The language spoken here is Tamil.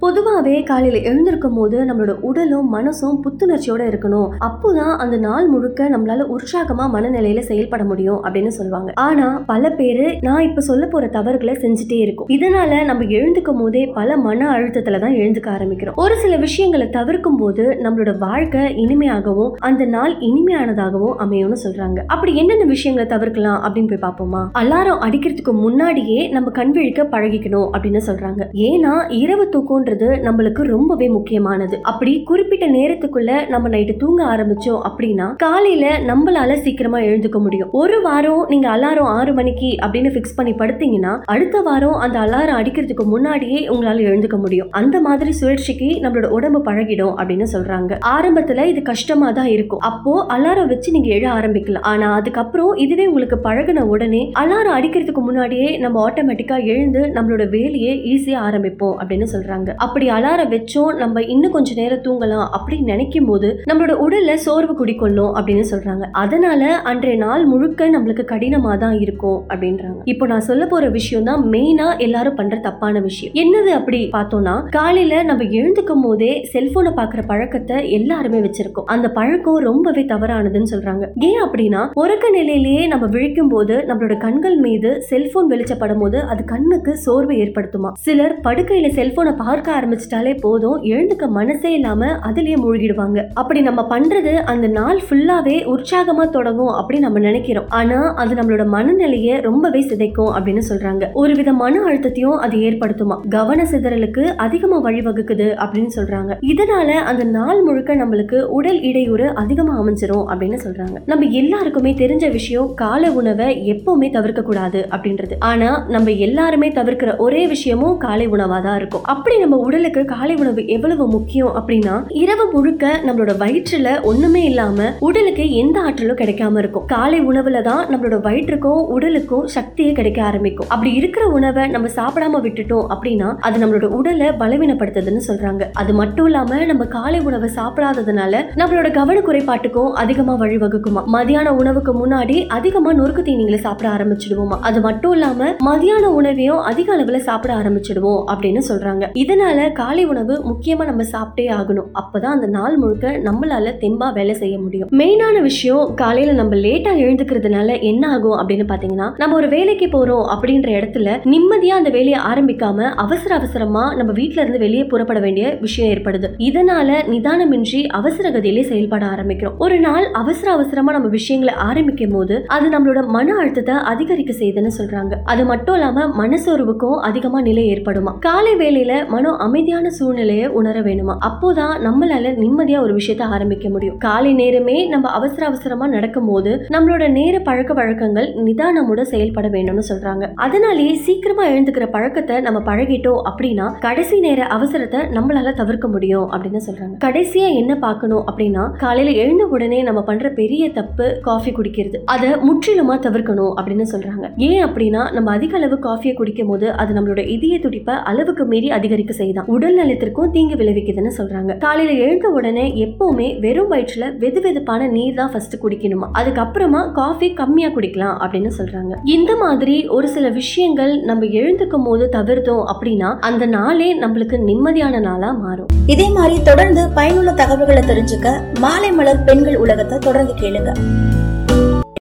பொதுவாகவே காலையில் எழுந்திருக்கும் போது நம்மளோட உடலும் மனசும் புத்துணர்ச்சியோட இருக்கணும். அப்போதான் அந்த நாள் முழுக்க நம்மளால உற்சாகமா மனநிலையில செயல்பட முடியும் அப்படின்னு சொல்லுவாங்க. ஆனா பல பேரு நான் இப்ப சொல்ல போற தவறுகளை செஞ்சுட்டே இருக்கும். இதனால நம்ம எழுந்துக்கும் போதே பல மன அழுத்தத்துல தான் எழுந்துக்க ஆரம்பிக்கிறோம். ஒரு சில விஷயங்களை தவிர்க்கும் போது நம்மளோட வாழ்க்கை இனிமையாகவும் அந்த நாள் இனிமையானதாகவும் அமையும்னு சொல்றாங்க. அப்படி என்னென்ன விஷயங்களை தவிர்க்கலாம் அப்படின்னு போய் பார்ப்போமா? அலாரம் அடிக்கிறதுக்கு முன்னாடியே நம்ம கண் விழிக்க பழகிக்கணும் அப்படின்னு சொல்றாங்க. ஏன்னா இரவு தூக்கம்ன்றது நம்மளுக்கு ரொம்பவே முக்கியமானது. அப்படி குறிப்பிட்ட நேரத்துக்குள்ள நம்ம நைட்டு தூங்க ஆரம்பிச்சோம் அப்படின்னா காலையில நம்மளால சீக்கிரமா எழுந்துக்க முடியும். ஒரு வாரம் நீங்க அலாரம் ஆறு மணிக்கு அப்படின்னு ஃபிக்ஸ் பண்ணி படுத்தீங்கன்னா அடுத்த வாரம் அந்த அலாரம் அடிக்கிறதுக்கு முன்னாடியே உங்களால எழுந்துக்க முடியும். அந்த மாதிரி சுழற்சிக்கு நம்மளோட உடம்பு பழகிடும் அப்படின்னு சொல்றாங்க. ஆரம்பத்துல இது கஷ்டமா தான் இருக்கும். அப்போ அலாரம் வச்சு நீங்க எழ ஆரம்பிக்கலாம். ஆனா அதுக்கப்புறம் இதுவே உங்களுக்கு பழகின உடனே அலாரம் அடிக்கிறதுக்கு முன்னாடியே நம்ம ஆட்டோமேட்டிக்கா எழுந்து நம்மளோட வேலையை ஈஸியா ஆரம்பிப்போம் அப்படின்னு சொல்றாங்க. அப்படி அலாரம் வச்சோம் நம்ம இன்னும் கொஞ்ச நேரம் தூங்கலாம் அப்படின்னு நினைக்கும் போது நம்மளோட உடல்ல சோர்வு குடிக்கொள்ளும் அப்படின்னு சொல்றாங்க. அதனால அன்றைய நாள் முழுக்க நம்மளுக்கு கடினமா தான் இருக்கும் அப்படின்றாங்க. இப்போ நான் சொல்ல போற விஷயம் தான் மெயினா எல்லாரும் பண்ற தப்பான விஷயம். என்னது அப்படி பார்த்தோம்னா காலையில நம்ம எழுந்துக்கும் போதே செல்போனை பாக்குற பழக்கத்தை எல்லாருமே வச்சிருக்கோம். அந்த பழக்கம் ரொம்பவே தவறானதுன்னு சொல்றாங்க. ஏன் அப்படின்னா உறக்க நிலையிலேயே நம்ம விழிக்கும் போது நம்மளோட கண்கள் மீது செல்போன் வெளிச்சப்படும் போது அது கண்ணுக்கு சோர்வை ஏற்படுத்துமா? சிலர் படுக்கையில செல்போனை பார்க்க ஆரம்பிச்சிட்டாலே போதும். எழுந்துக்க மனசே இல்லாம அதுலேயே மூழ்கிடுவாங்க. அப்படி நம்ம பண்றது அந்த நாள் ஃபுல்லாவே உற்சாகமா தொடங்கும் அப்படின்னு நம்ம நினைக்கிறோம். ஆனா அது நம்மளோட மனநிலையை ரொம்பவே சிதைக்கும் அப்படின்னு சொல்றாங்க. ஒருவித மன அழுத்தத்தையும் அது ஏற்படுத்துமா? கவன சிதறலுக்கு அதிகமா வழிவகுக்குது அப்படின்னு சொல்றாங்க. இதனால அந்த நாள் முழுக்க நம்மளுக்கு உடல் இடையூறு அதிகமா அமைஞ்சிரும் அப்படின்னு சொல்றாங்க. நம்ம எல்லாருக்குமே தெரிஞ்ச விஷயம் காலை உணவை எப்பவுமே தவிர்க்க கூடாது அப்படின்றது. ஆனா நம்ம எல்லாருமே தவிர்க்கிற ஒரே விஷயமும் காலை உணவா தான் இருக்கும். அப்படி நம்ம உடலுக்கு காலை உணவு எவ்வளவு முக்கியம் அப்படின்னா இரவு முழுக்க நம்மளோட வயிற்றுல ஒண்ணுமே இல்லாம உடலுக்கு எந்த ஆற்றலும் கிடைக்காம இருக்கும். காலை உணவுல தான் நம்மளோட வயிற்றுக்கும் உடலுக்கும் சக்தியே கிடைக்க ஆரம்பிக்கும். அப்படி இருக்கிற உணவை நம்ம சாப்பிடாம விட்டுட்டோம் அப்படின்னா அது நம்மளோட உடலை பலவீனப்படுத்துதுன்னு சொல்றாங்க. அது மட்டும் இல்லாம நம்ம காலை உணவை சாப்பிடாததுனால நம்மளோட கவன குறைபாட்டுக்கும் அதிகமா வழிவகுக்குமா. மதியான உணவுக்கு முன்னாடி அதிகமா நொறுக்கு தீனிகளை சாப்பிட ஆரம்பிச்சிடுவோமா. அது மட்டும் இல்லாம மதியான உணவையும் அதிக அளவுல சாப்பிட ஆரம்பிச்சிடுவோம் அப்படின்னு சொல்றாங்க. இதனால காலை உணவு முக்கியமா நம்ம சாப்பிட்டே ஆகணும். அப்பதான் அந்த நாள் முழுக்க நம்மளால தெம்பா வேலை செய்ய முடியும். மெயினான விஷயம் காலையில நம்ம லேட்டா எழுந்துக்கிறதுனால என்ன ஆகும் அப்படின்னு பாத்தீங்கன்னா நம்ம ஒரு வேலைக்கு போறோம் அப்படின்ற இடத்துல நிம்மதியா அந்த வேலையை ஆரம்பிக்காம அவசர அவசரமா நம்ம வீட்டில இருந்து வெளியே புறப்பட வேண்டிய விஷயம் ஏற்படுது. இதனால நிதானமின்றி அவசர கதியிலே செயல்பட ஆரம்பிக்கிறோம். ஒரு நாள் அவசர அவசரமா நம்ம விஷயங்களை ஆரம்பிக்கும் போது அது நம்மளோட மன அழுத்தத்தை அதிகரிக்க செய்யுதுன்னு சொல்றாங்க. அது மட்டும் இல்லாம மனசோர்வுக்கும் அதிகமா நிலை ஏற்படுமா? காலை வேலையில மன அமைதியான சூழ்நிலையை உணர வேணுமா? அப்போதான் நம்மளால நிம்மதியா ஒரு விஷயத்த ஆரம்பிக்க முடியும். காலை நேரமே நம்ம அவசர அவசரமா நடக்கும் போது நம்மளோட நேர பழக்க வழக்கங்கள் நிதானமுட செயல்பட வேணும்னு சொல்றாங்க. அதனாலேயே சீக்கிரமா எழுந்துக்கிற பழக்கத்தை நம்ம பழகிட்டோம் அப்படின்னா கடைசி நேர அவசரத்தை நம்மளால தவிர்க்க முடியும் அப்படின்னு சொல்றாங்க. கடைசியா என்ன பார்க்கணும் அப்படின்னா காலையில எழுந்த உடனே நம்ம பண்ற பெரிய தப்பு காஃபி குடிக்கிறது. அதை முற்றிலுமா தவிர்க்கணும் அப்படின்னு சொல்றாங்க. ஏன் அப்படின்னா நம்ம அதிக அளவு காஃபியை குடிக்கும் போது அது நம்மளோட இதய துடிப்பை அளவுக்கு மீறி அதிகரிக்க செய்தான். உடல் நலத்திற்கும் தீங்கு விளைவிக்குதுன்னு சொல்றாங்க. காலையில எழுந்த உடனே எப்பவுமே வெறும் வயிற்றுல வெது வெதுப்பான நீர் தான் ஃபர்ஸ்ட் குடிக்கணுமா? அதுக்கப்புறமா காஃபி கம்மியா குடிக்கலாம் அப்படின்னு சொல்றாங்க. இந்த மாதிரி ஒரு சில விஷயங்கள் நம்ம எழுந்துக்கும் போது தவிர்த்தோம் அப்படின்னா அந்த நாளே நம்மளுக்கு நிம்மதியான நாளா மாறும். இதே மாதிரி தொடர்ந்து பயனுள்ள தகவல்களை தெரிஞ்சுக்க மாலை மலர் பெண்கள் உலகத்தை தொடர்ந்து கேளுங்க.